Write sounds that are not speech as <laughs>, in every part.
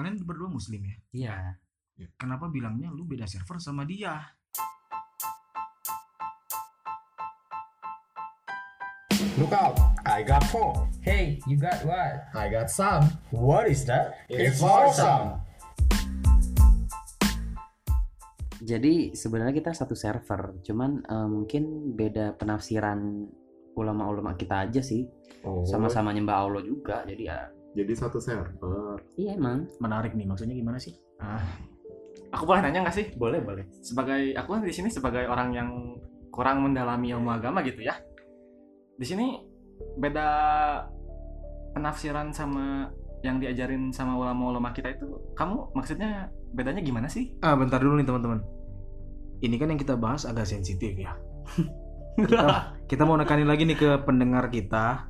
kalian berdua muslim ya Iya. kenapa bilangnya lu beda server sama dia Look out, I got four. Hey, you got what? I got some. What is that? It's awesome. Jadi sebenarnya kita satu server, cuman eh, mungkin beda penafsiran ulama-ulama kita aja sih. Oh, Sama-sama nyembah Allah juga. Jadi ya jadi satu server. iya emang. menarik nih maksudnya gimana sih Aku boleh nanya nggak sih? boleh boleh Sebagai aku kan di sini sebagai orang yang kurang mendalami ilmu agama gitu ya. Di sini beda penafsiran sama yang diajarin sama ulama-ulama kita itu, kamu maksudnya bedanya gimana sih? ah bentar dulu nih teman-teman ini kan yang kita bahas agak sensitif ya <laughs> kita, kita mau nekanin lagi nih ke pendengar kita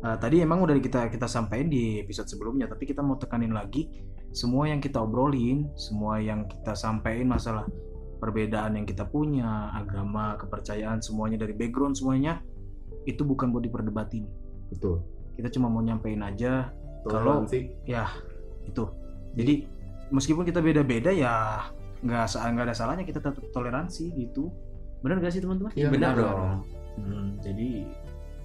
Ah, tadi emang udah kita kita sampaikan di episode sebelumnya tapi kita mau tekanin lagi semua yang kita obrolin semua yang kita sampaikan masalah perbedaan yang kita punya agama kepercayaan semuanya dari background semuanya itu bukan buat diperdebatin Betul. kita cuma mau nyampein aja Kalau- Toleransi. ya itu jadi meskipun kita beda-beda ya nggak nggak ada salahnya kita tetap toleransi gitu benar gak sih teman-teman Iya, Benar benar. dong. Hmm, jadi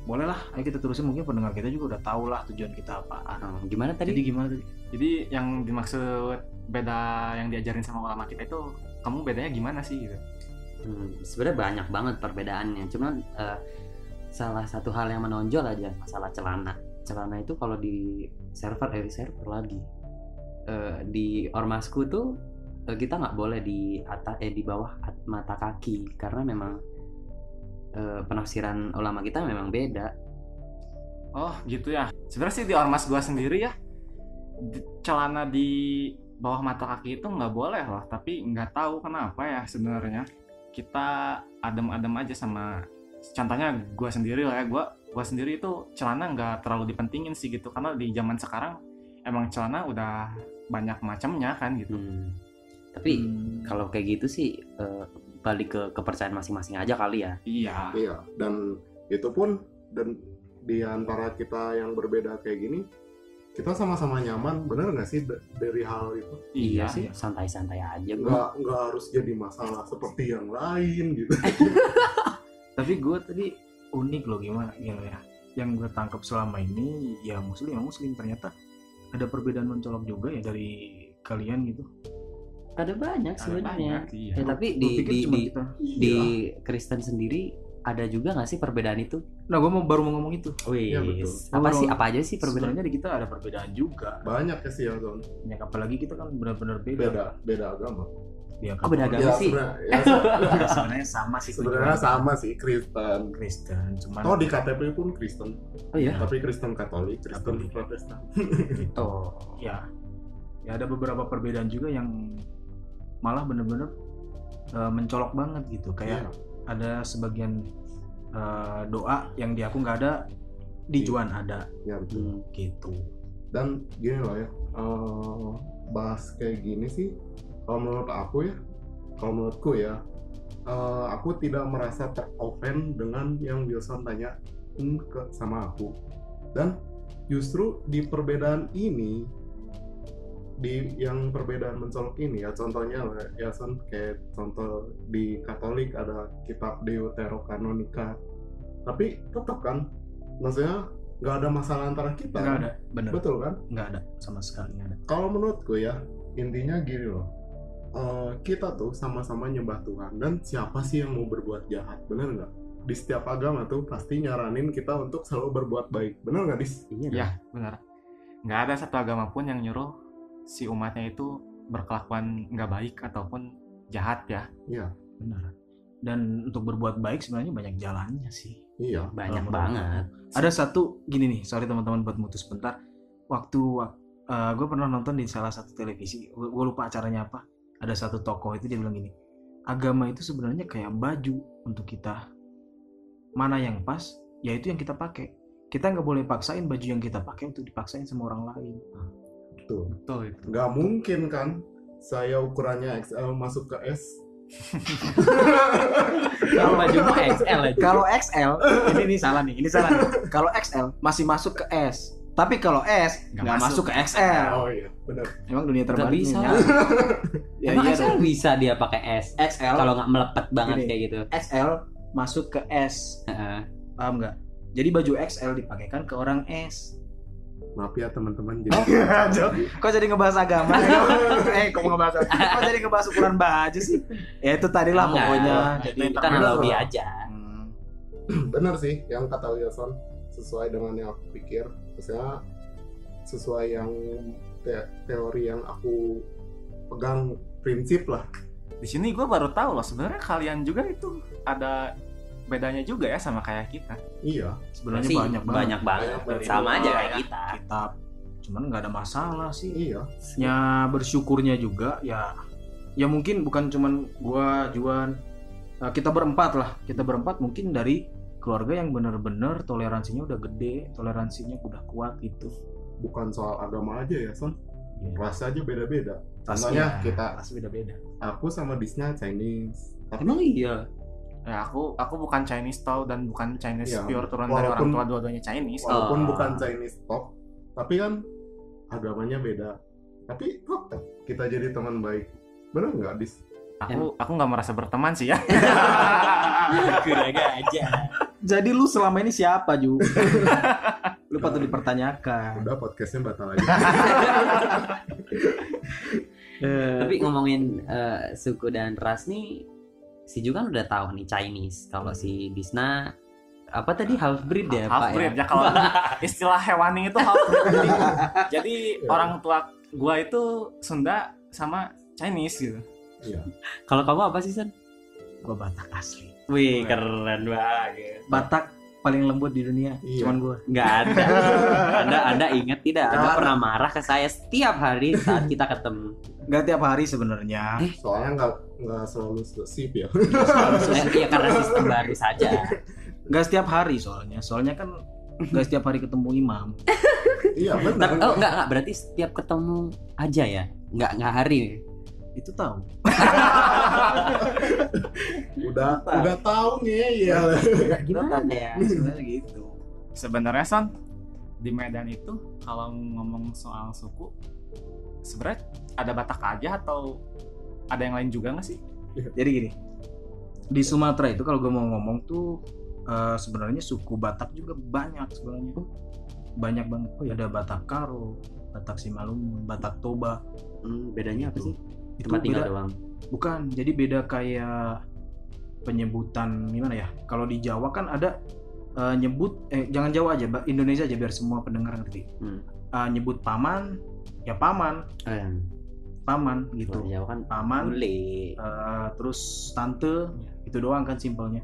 bolehlah ayo kita terusin mungkin pendengar kita juga udah tahu lah tujuan kita apaan Ah, gimana tadi? jadi gimana tadi Jadi yang dimaksud beda yang diajarin sama ulama kita itu, kamu bedanya gimana sih gitu? Hmm, sebenarnya banyak banget perbedaannya. Cuman eh, salah satu hal yang menonjol aja masalah celana. Celana itu kalau di server eh di server lagi Eh, di ormasku tuh eh, kita nggak boleh di atas eh di bawah at- mata kaki karena memang eh, penafsiran ulama kita memang beda. Oh gitu ya. Sebenarnya sih di ormas gua sendiri ya, di- celana di bawah mata kaki itu nggak boleh loh. Tapi nggak tahu kenapa ya sebenarnya kita adem-adem aja sama. Contohnya gua sendiri lah ya, gua gua sendiri itu celana nggak terlalu dipentingin sih gitu karena di zaman sekarang emang celana udah banyak macamnya kan gitu. Hmm. Tapi Hmm, kalau kayak gitu sih eh, balik ke kepercayaan masing-masing aja kali ya. Iya. Iya. Dan itu pun dan di antara kita yang berbeda kayak gini, kita sama-sama nyaman. Bener nggak sih da- dari hal itu? Iya sih, santai-santai aja. Nggak nggak harus jadi masalah seperti yang lain gitu. <laughs> tapi gue tadi unik loh gimana gitu ya yang gue tangkap selama ini ya muslim ya muslim ternyata ada perbedaan mencolok juga ya dari kalian gitu Ada banyak Ada sebenarnya. banyak, iya. Ya, tapi di di di, kita di Kristen sendiri ada juga nggak sih perbedaan itu? nah gue mau baru mau ngomong itu Wih, Iya, betul. apa sih apa aja sih perbedaan? sebenarnya di kita ada perbedaan juga Banyak ya sih ya Don. ya apalagi kita kan benar-benar beda Beda beda agama. ya, Oh, beda agama Ya, sih. sebenarnya- <laughs> ya, se- ya, sebenarnya sama sih sebenarnya sama sih Kristen. Kristen cuman Oh di KTP pun Kristen, Oh iya. tapi Kristen Katolik, Kristen Katolik. Protestan. gitu ya ya ada beberapa perbedaan juga yang malah bener-bener eh, mencolok banget gitu kayak Iya. ada sebagian eh, doa yang di aku nggak ada di Iya. Juan ada Ya betul. Hmm. gitu Dan gini loh ya, eh, bahas kayak gini sih, kalau menurut aku ya, kalau menurutku ya, eh, aku tidak merasa teroffend dengan yang Wilson tanya ke sama aku. Dan justru di perbedaan ini, di yang perbedaan mencolok ini ya contohnya lah, ya Son kayak contoh di Katolik ada kitab Deuterokanonika tapi tetap kan maksudnya nggak ada masalah antara kita. Nggak ada bener. Betul kan? Nggak ada sama sekali nggak ada. Kalau menurutku ya intinya gini loh. Eh, kita tuh sama-sama nyembah Tuhan dan siapa sih yang mau berbuat jahat bener nggak? Di setiap agama tuh pasti nyaranin kita untuk selalu berbuat baik bener nggak dis? Iya. Iya, benar. Nggak ada satu agama pun yang nyuruh si umatnya itu berkelakuan nggak baik ataupun jahat ya. iya. Benar. Dan untuk berbuat baik sebenarnya banyak jalannya sih. Iya banyak banget. ada satu gini nih sorry teman-teman buat mutus sebentar. Waktu gue pernah nonton di salah satu televisi gue lupa acaranya apa. Ada satu tokoh itu dia bilang gini agama itu sebenarnya kayak baju untuk kita. Mana yang pas ya itu yang kita pakai. Kita nggak boleh paksain baju yang kita pakai untuk dipaksain sama orang lain betul Betul itu. nggak mungkin kan saya ukurannya XL masuk ke S Kalau baju mah XL aja. kalau XL ini nih salah nih ini salah nih. kalau XL masih masuk ke S Tapi kalau S Nggak masuk masuk. ke XL. Oh iya, benar. Emang dunia terbalik bisa. ya. <laughs> Emang iya XL dong. bisa dia pakai S XL kalau nggak melepet banget Gini. kayak gitu. XL masuk ke S. Heeh. Paham nggak? Jadi baju XL dipakaikan ke orang S. Maaf ya teman-teman jadi Kok jadi ngebahas agama? <laughs> eh, kok mau ngebahas Kok jadi ngebahas ukuran baju sih? Ya itu tadi lah pokoknya. Jadi Itu kan analogi aja. Hmm. <clears throat> benar sih yang kata Wilson sesuai dengan yang aku pikir. Maksudnya sesuai yang te- teori yang aku pegang prinsip lah. Di sini gue baru tahu loh sebenarnya kalian juga itu ada bedanya juga ya sama kayak kita. Iya. sebenarnya Sih, banyak banget banyak banget. Banyak banget. Sama aja kayak Ya. kita. kitab. Cuman nggak ada masalah sih. Iya. Ya bersyukurnya juga ya ya mungkin bukan cuman gua Juan eh, kita berempat lah kita berempat mungkin dari keluarga yang bener-bener toleransinya udah gede toleransinya udah kuat gitu Bukan soal agama aja ya, Son. Iya. Ras aja beda-beda. Rasnya Contohnya kita ras beda-beda aku sama Disna Chinese. Tapi Emang iya. Ya aku aku bukan Chinese tau dan bukan Chinese Iya, pure turun dari orang tua dua-duanya Chinese. walaupun Oh. bukan Chinese top, tapi kan agamanya beda. Tapi tetap kita jadi teman baik. Bener nggak, Dis? Aku aku nggak merasa berteman sih ya. <laughs> Kuraga aja. jadi lu selama ini siapa Ju <laughs> lu patut dipertanyakan Udah podcastnya batal aja. <laughs> Eh, Tapi ngomongin eh, suku dan ras nih, si Ju kan udah tahu nih Chinese. Kalau si Disna apa tadi half breed ya, half Pak breed ya? ya kalau <laughs> istilah hewani itu half breed. Jadi, jadi Ya. orang tua gua itu Sunda sama Chinese gitu. Iya. Kalau kamu apa sih, San? gua Batak asli Wih, keren banget. Batak paling lembut di dunia Iya. cuman gua Nggak ada. Anda Anda ingat tidak? Anda Nggak. pernah marah ke saya setiap hari saat kita ketemu. nggak tiap hari sebenarnya Soalnya nggak nggak selalu sip ya. Eh, <laughs> Iya karena sistem baru saja. nggak setiap hari soalnya soalnya kan nggak setiap hari ketemu imam iya benar. oh enggak enggak berarti setiap ketemu aja ya. Enggak enggak hari. Itu tahu. <laughs> Udah. Udah tahu nih ya. Gimana? Ya? sebenarnya gitu. Sebenarnya Son di Medan itu kalau ngomong soal suku sebenarnya ada Batak aja atau ada yang lain juga nggak sih? jadi gini di Sumatera itu kalau gue mau ngomong tuh eh, sebenarnya suku Batak juga banyak sebenarnya. Banyak banget. Oh, iya. ada Batak Karo Batak Simalungun Batak Toba. Hmm, bedanya apa sih? Itu Tempat tinggal beda. doang. bukan jadi beda kayak penyebutan gimana ya? Kalau di Jawa kan ada eh, nyebut eh jangan Jawa aja Indonesia aja biar semua pendengar ngerti. Hmm. Eh, nyebut paman ya paman. Eh, paman gitu. Jawa kan paman eh, terus tante itu doang kan simpelnya.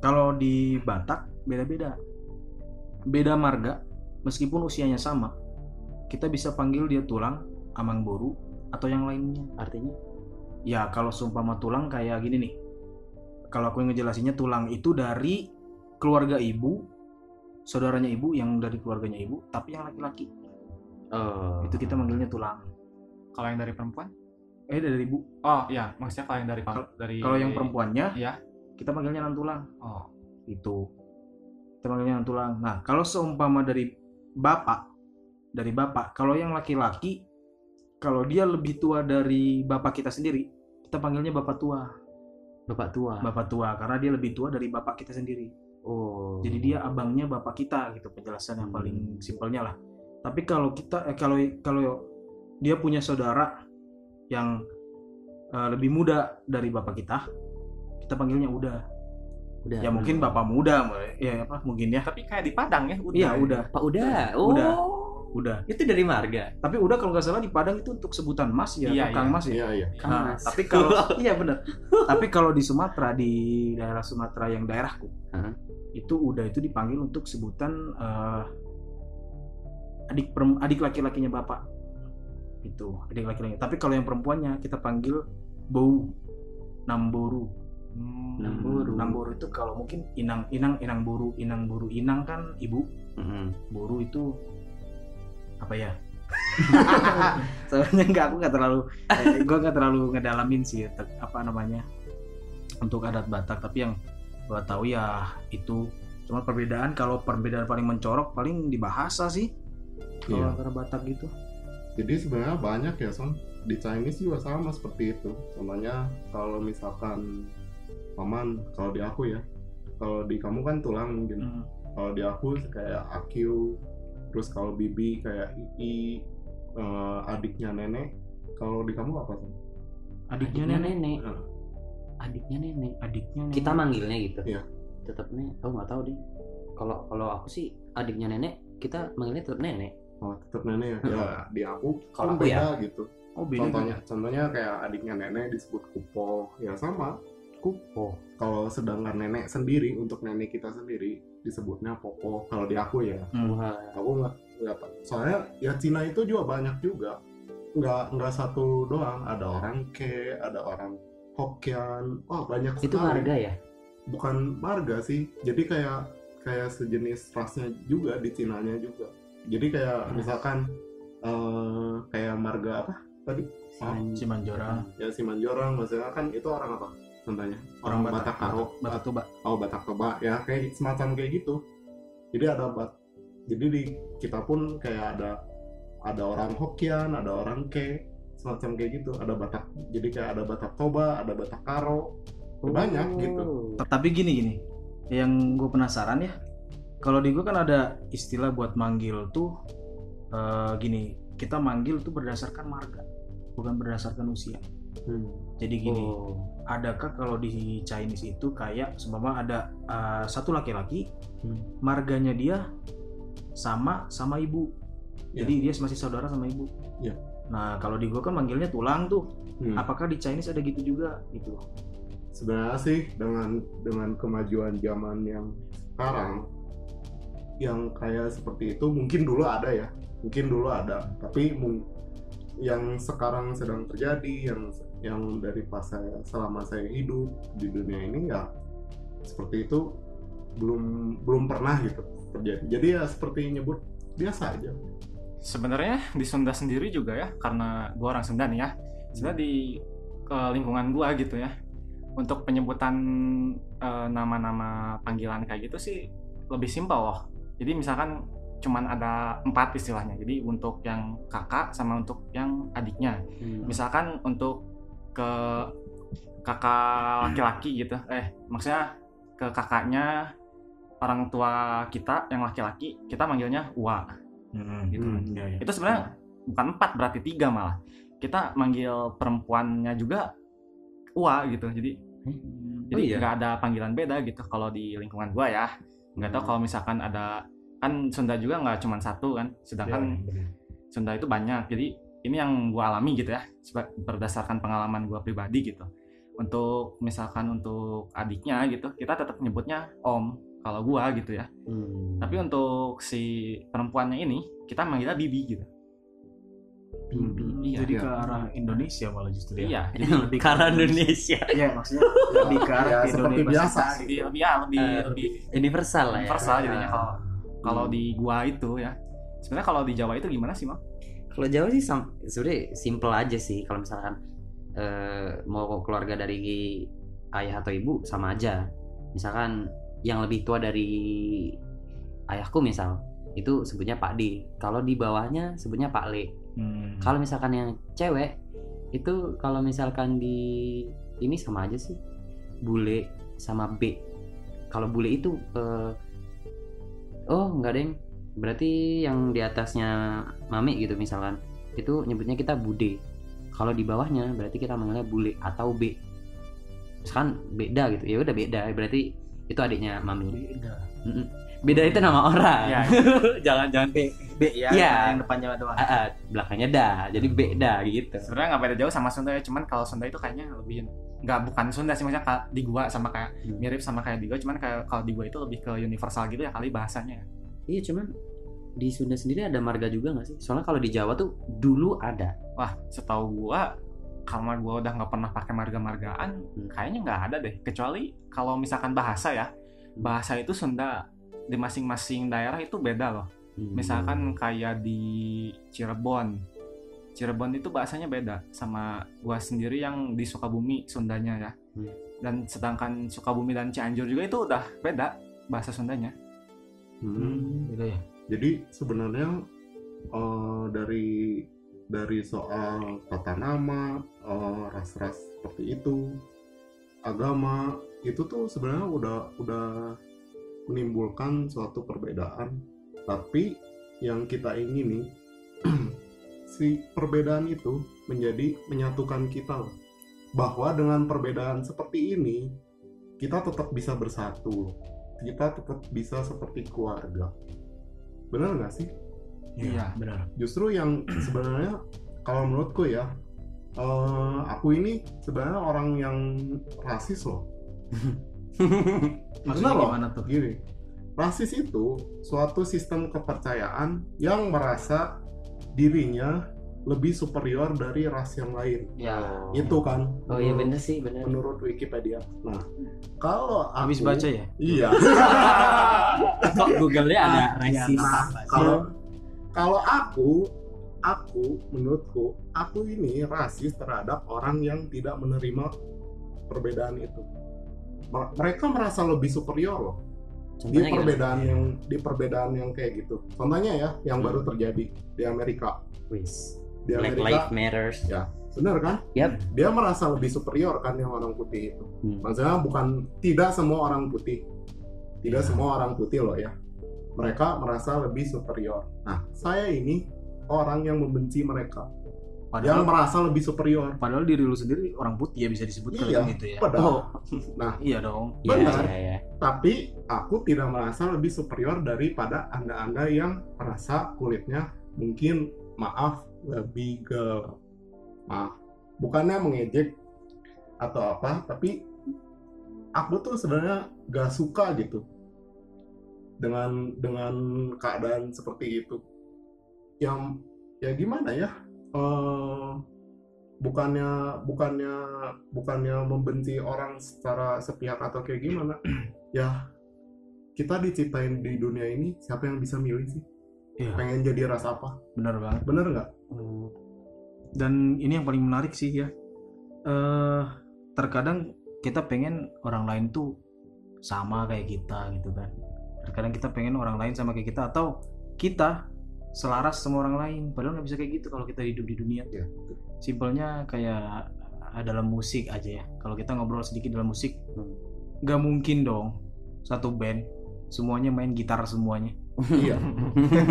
Kalau di Batak beda-beda. Beda marga meskipun usianya sama kita bisa panggil dia tulang amang boru atau yang lainnya? Artinya? Ya kalau seumpama tulang kayak gini nih. Kalau aku yang ngejelasinnya tulang itu dari keluarga ibu saudaranya ibu yang dari keluarganya ibu tapi yang laki-laki. Oh. itu kita manggilnya tulang. Kalau yang dari perempuan? eh dari ibu. Oh iya, maksudnya kalau yang dari Kalau- dari kalau yang perempuannya Iya. kita panggilnya nan tulang Oh, itu. Kita panggilnya nan tulang nah kalau seumpama dari bapak dari bapak kalau yang laki-laki kalau dia lebih tua dari bapak kita sendiri kita panggilnya bapak tua Bapak tua. bapak tua karena dia lebih tua dari bapak kita sendiri Oh. jadi dia abangnya bapak kita gitu penjelasan yang Hmm. paling simpelnya lah tapi kalau kita eh, kalau kalau dia punya saudara yang eh, lebih muda dari bapak kita kita panggilnya udah udah. ya mungkin bapak muda ya apa mungkin ya tapi kayak di Padang ya udah. iya udah Pak udah. Oh. Udah. Udah Itu dari marga. tapi udah kalau nggak salah di Padang itu untuk sebutan mas ya Iya, kang iya. mas ya Iya iya. Kang Nah, Mas. tapi kalau <laughs> iya benar tapi kalau di Sumatera di daerah Sumatera yang daerahku Hah? itu udah itu dipanggil untuk sebutan eh, adik adik laki-lakinya bapak itu adik laki-laki tapi kalau yang perempuannya kita panggil bau namboru Hmm. Namboru. namboru itu kalau mungkin inang inang inang boru inang boru inang kan ibu Mm-mm. boru itu apa ya <laughs> soalnya nggak aku nggak terlalu eh, gue nggak terlalu ngedalamin sih apa namanya untuk adat Batak tapi yang gue tahu ya itu cuma perbedaan kalau perbedaan paling mencorok paling di bahasa sih kalau Iya. antara Batak gitu Jadi sebenarnya banyak ya son. Di Chinese juga sama seperti itu. Contohnya kalau misalkan paman, kalau di aku ya, kalau di kamu kan tulang mungkin. Hmm. Kalau di aku kayak Akyu, terus kalau Bibi kayak Ii, eh, adiknya nenek. Kalau di kamu apa son? adiknya adiknya nenek nenek adiknya nenek adiknya nenek. kita manggilnya gitu Iya. tetap nenek oh nggak tahu deh kalau kalau aku sih adiknya nenek kita manggilnya tetap nenek oh, tetap nenek ya. ya di aku Kalau kan aku ya. beda gitu. oh beda Contohnya, contohnya kayak adiknya nenek disebut kupo, ya sama. kupo Kalau sedangkan nenek sendiri untuk nenek kita sendiri disebutnya popo. Kalau di aku ya, Hmm. aku nggak. Soalnya ya Cina itu juga banyak juga. Nggak nggak satu doang. Ada orang ke, ada orang Hokkien. Wah banyak itu sekali. harga ya Bukan marga sih. Jadi kayak kayak sejenis rasnya juga di Cinanya juga. Jadi kayak misalkan eh, kayak marga apa tadi? Siman- Simanjorang Ya Simanjorang maksudnya kan itu orang apa? Contohnya. Orang Batak Karo. Batak Toba. Oh Batak Toba. Ya kayak semacam kayak gitu. Jadi ada bat jadi di kita pun kayak ada ada orang Hokkien ada orang Ke semacam kayak gitu. Ada Batak jadi kayak ada Batak Toba ada Batak Karo. Banyak gitu. Tapi gini gini. Yang gue penasaran ya kalau di gue kan ada istilah buat manggil tuh eh, gini. Kita manggil tuh berdasarkan marga bukan berdasarkan usia Hmm. jadi gini Oh. adakah kalau di Chinese itu kayak seumpama ada eh, satu laki-laki Hmm. marganya dia sama sama ibu Ya. jadi dia masih saudara sama ibu Ya. nah kalau di gue kan manggilnya tulang tuh Hmm. apakah di Chinese ada gitu juga gitu sebenarnya sih dengan dengan kemajuan zaman yang sekarang yang kayak seperti itu mungkin dulu ada ya mungkin dulu ada tapi yang sekarang sedang terjadi yang yang dari pas saya selama saya hidup di dunia ini ya seperti itu belum belum pernah gitu terjadi. Jadi ya seperti nyebut biasa aja. Sebenarnya di Sunda sendiri juga ya karena gua orang Sunda nih ya sebenarnya di ke lingkungan gua gitu ya. Untuk penyebutan eh, nama-nama panggilan kayak gitu sih lebih simpel loh. Jadi misalkan cuman ada empat istilahnya. Jadi untuk yang kakak sama untuk yang adiknya. Hmm. misalkan untuk ke kakak laki-laki gitu. Eh maksudnya ke kakaknya orang tua kita yang laki-laki kita manggilnya Wa. Gitu. Hmm. Iya, iya. itu sebenarnya bukan empat berarti tiga malah. Kita manggil perempuannya juga Wa gitu. Jadi Oh jadi iya? nggak ada panggilan beda gitu kalau di lingkungan gua ya. Nggak tahu Hmm. kalau misalkan ada kan Sunda juga nggak cuma satu kan sedangkan Sunda itu banyak. Jadi ini yang gua alami gitu ya berdasarkan pengalaman gua pribadi gitu untuk misalkan untuk adiknya gitu kita tetap nyebutnya om kalau gua gitu ya Hmm. tapi untuk si perempuannya ini kita manggilnya bibi gitu Bibi. Iya, jadi iya. ke arah Indonesia malah justru ya iya <laughs> jadi lebih ke karena arah Indonesia Iya maksudnya lebih ke arah Ya, seperti biasa gitu. lebih lebih ya lebih Eh, lebih universal lah ya universal jadinya kalau kalau di gua itu ya sebenarnya kalau di Jawa itu gimana sih Mam? Kalau Jawa sih sebenarnya simple aja sih kalau misalkan eh, mau keluarga dari ayah atau ibu sama aja. Misalkan yang lebih tua dari ayahku misal itu sebutnya Pak D. Kalau di bawahnya sebutnya Pak Le. Hmm. Kalau misalkan yang cewek itu kalau misalkan di ini sama aja sih. Bule sama B. Kalau bule itu eh, oh enggak deng. Berarti yang di atasnya mami gitu misalkan itu nyebutnya kita bude. Kalau di bawahnya berarti kita manggilnya bule atau B. Misalkan beda gitu. Ya udah beda. Berarti itu adiknya mami. beda Mm-mm. Beda itu nama orang. Iya. <laughs> jangan jangan B B ya Iya. yang depannya doang Ah, ah, belakangnya dah. Jadi beda gitu. sebenarnya nggak beda jauh sama Sunda ya cuman kalau Sunda itu kayaknya lebih nggak bukan Sunda sih maksudnya di gua sama kayak Hmm. mirip sama kayak di gua cuman kayak kalau di gua itu lebih ke universal gitu ya kali bahasanya Iya cuman di Sunda sendiri ada marga juga nggak sih? Soalnya kalau di Jawa tuh dulu ada. wah setahu gua karena gua udah nggak pernah pakai marga-margaan Hmm. kayaknya nggak ada deh kecuali kalau misalkan bahasa ya bahasa itu Sunda di masing-masing daerah itu beda loh Hmm. misalkan kayak di Cirebon Cirebon itu bahasanya beda sama gua sendiri yang di Sukabumi Sundanya ya Hmm. dan sedangkan Sukabumi dan Cianjur juga itu udah beda bahasa Sundanya Hmm. beda ya jadi sebenarnya eh, dari dari soal tata nama eh, ras-ras seperti itu agama itu tuh sebenarnya udah udah menimbulkan suatu perbedaan tapi yang kita ingini <clears throat> si perbedaan itu menjadi menyatukan kita bahwa dengan perbedaan seperti ini kita tetap bisa bersatu. Kita tetap bisa seperti keluarga. Benar nggak sih? Iya. benar justru yang sebenarnya kalau menurutku ya eh, aku ini sebenarnya orang yang rasis loh. Maksudnya loh. gimana tuh? Gini rasis itu suatu sistem kepercayaan yang merasa dirinya lebih superior dari ras yang lain. Ya. Itu kan. Oh iya bener sih bener. menurut Wikipedia. Nah kalau aku habis baca ya? Iya. <laughs> Kok Google-nya ada rasis nah, kalau kalau aku aku menurutku aku ini rasis terhadap orang yang tidak menerima perbedaan itu. Mereka merasa lebih superior loh. Di Contohnya gimana? perbedaan yang di perbedaan yang kayak gitu. Contohnya ya yang Hmm. baru terjadi di Amerika. Wis. Di Black Amerika Lives Matters bener kan Yap. dia merasa lebih superior kan yang orang putih itu Hmm. maksudnya bukan tidak semua orang putih tidak Ya. semua orang putih loh ya mereka merasa lebih superior nah saya ini orang yang membenci mereka yang padahal merasa lebih superior padahal diri lu sendiri orang putih ya bisa disebutkan Iya. gitu ya padahal iya dong Iya, Benar. iya, iya. tapi aku tidak merasa lebih superior daripada anda-anda yang merasa kulitnya mungkin maaf lebih ke maaf bukannya mengejek atau apa tapi aku tuh sebenarnya gak suka gitu dengan dengan keadaan seperti itu. Yang ya gimana ya? Eh, bukannya bukannya bukannya membenci orang secara sepihak atau kayak gimana? <clears throat> Ya kita diciptain di dunia ini siapa yang bisa milih sih? Iya. pengen jadi ras apa? Benar banget. Bener nggak. Dan ini yang paling menarik sih ya. Eh terkadang kita pengen orang lain tuh sama kayak kita gitu kan. Terkadang kita pengen orang lain sama kayak kita atau kita selaras sama orang lain. Padahal nggak bisa kayak gitu kalau kita hidup di dunia. Ya, simpelnya kayak eh, dalam musik aja ya. Kalau kita ngobrol sedikit dalam musik Hmm. nggak mungkin dong satu band semuanya main gitar semuanya. Iya.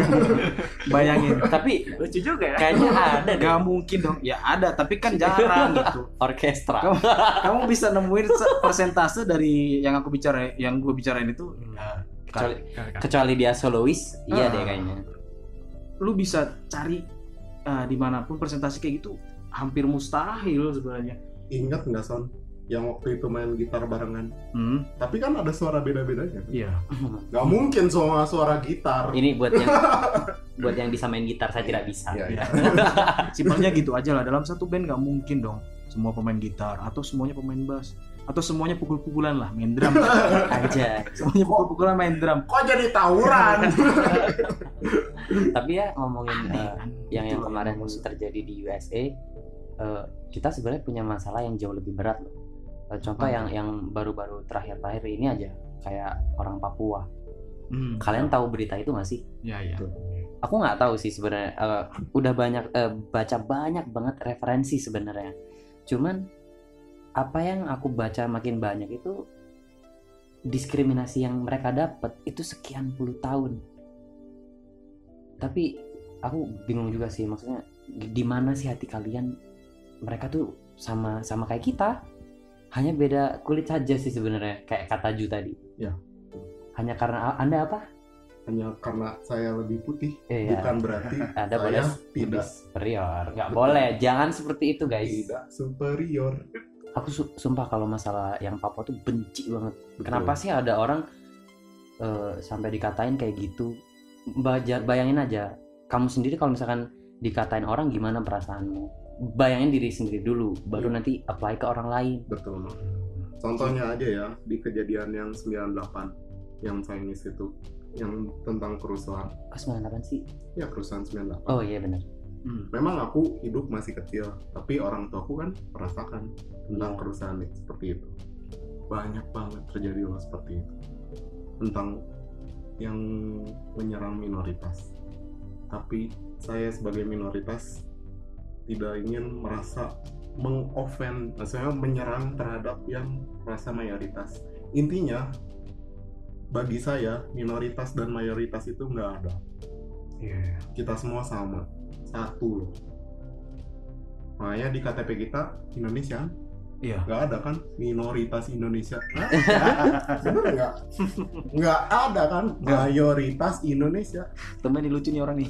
<laughs> Bayangin. Tapi Lucu juga ya. kayaknya <laughs> ada deh. Nggak mungkin dong. Ya ada tapi kan jarang gitu. Orkestra. Kamu- <laughs> kamu bisa nemuin se- persentase dari yang aku bicara yang gue bicarain itu ya, Kecuali, kecuali dia solois, iya Ah. deh kayaknya. lu bisa cari uh, di mana pun presentasi kayak gitu hampir mustahil sebenarnya. Ingat nggak son yang waktu itu main gitar barengan hmm, tapi kan ada suara beda-bedanya kan? iya nggak mungkin semua suara gitar Ini buat yang <laughs> buat yang bisa main gitar saya tidak bisa. Iya, iya. <laughs> simpelnya gitu aja lah dalam satu band nggak mungkin dong semua pemain gitar atau semuanya pemain bass atau semuanya pukul-pukulan lah main drum <laughs> Aja. semuanya pukul-pukulan main drum kok jadi tawuran Tapi ya ngomongin Aneh, kan? yang yang kemarin maksud- terjadi di USA, eh, kita sebenarnya punya masalah yang jauh lebih berat loh. Eh, contoh Apa? yang yang baru-baru terakhir-terakhir ini aja kayak orang Papua. Hmm, Kalian tahu berita itu nggak sih? ya ya Aku nggak tahu sih sebenarnya. Eh, udah banyak eh, baca banyak banget referensi sebenarnya. Cuman apa yang aku baca makin banyak itu diskriminasi yang mereka dapat itu sekian puluh tahun. Tapi aku bingung juga sih maksudnya di mana sih hati kalian? Mereka tuh sama sama kayak kita. Hanya beda kulit saja sih sebenarnya kayak kata Ju tadi. Ya. Hanya karena Anda apa? hanya karena saya lebih putih Iya. bukan berarti <laughs> Anda saya boleh tidak superior. Nggak boleh, jangan seperti itu guys. tidak superior Aku su- sumpah kalau masalah yang Papua tuh benci banget. Kenapa sih ada orang eh, sampai dikatain kayak gitu? Baja- bayangin aja, kamu sendiri kalau misalkan dikatain orang gimana perasaanmu? Bayangin diri sendiri dulu, baru Iya. nanti apply ke orang lain. betul contohnya aja ya di kejadian yang 98 yang Chinese itu yang tentang kerusuhan Oh, 98 sih? ya kerusuhan 98 Oh iya benar. Hmm. memang aku hidup masih kecil tapi orang tuaku kan merasakan tentang Iya. kerusuhan seperti itu banyak banget terjadi loh seperti itu tentang yang menyerang minoritas tapi saya sebagai minoritas tidak ingin merasa mengoffend maksudnya menyerang terhadap yang merasa mayoritas. Intinya bagi saya minoritas dan mayoritas itu nggak ada. Iya. kita semua sama. Satu loh. Makanya di KTP kita Indonesia Iya. nggak ada kan minoritas Indonesia <laughs> bener nggak nggak ada kan mayoritas Indonesia Temen nih lucu nih orang nih.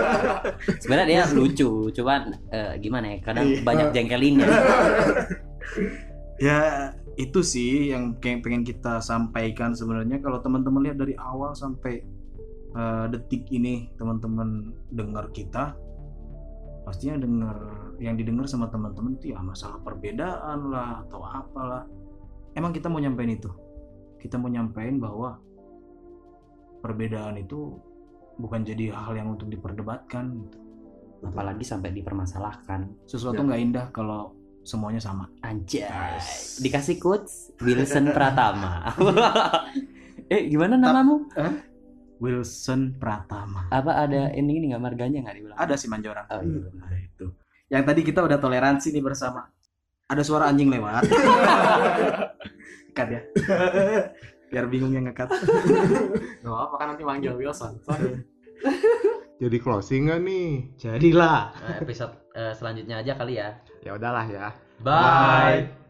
<laughs> sebenarnya dia lucu cuman eh, gimana ya kadang Iya. banyak jengkelinnya <laughs> ya itu sih yang pengen kita sampaikan sebenarnya kalau teman-teman lihat dari awal sampai eh, detik ini teman-teman dengar kita pastinya dengar yang didengar sama teman-teman itu ya masalah perbedaan lah atau apalah. Emang kita mau nyampein itu? Kita mau nyampein bahwa perbedaan itu bukan jadi hal yang untuk diperdebatkan gitu. apalagi sampai dipermasalahkan. Sesuatu Ya. nggak indah kalau semuanya sama. Anjay. Yes. dikasih quotes Wilson <laughs> Pratama. <laughs> Eh gimana namamu Wilson Pratama apa ada ini ini nggak marganya nggak dibilang ada sih Manjoran oh, iya. Nah, itu. Yang tadi kita udah toleransi nih bersama. Ada suara anjing lewat. <laughs> Cut ya. <laughs> Biar bingung yang ngekat. <laughs> Gak apa kan nanti manggil Wilson. Sorry. jadi closing nggak nih Jadilah. episode eh, selanjutnya aja kali ya Ya udahlah ya. bye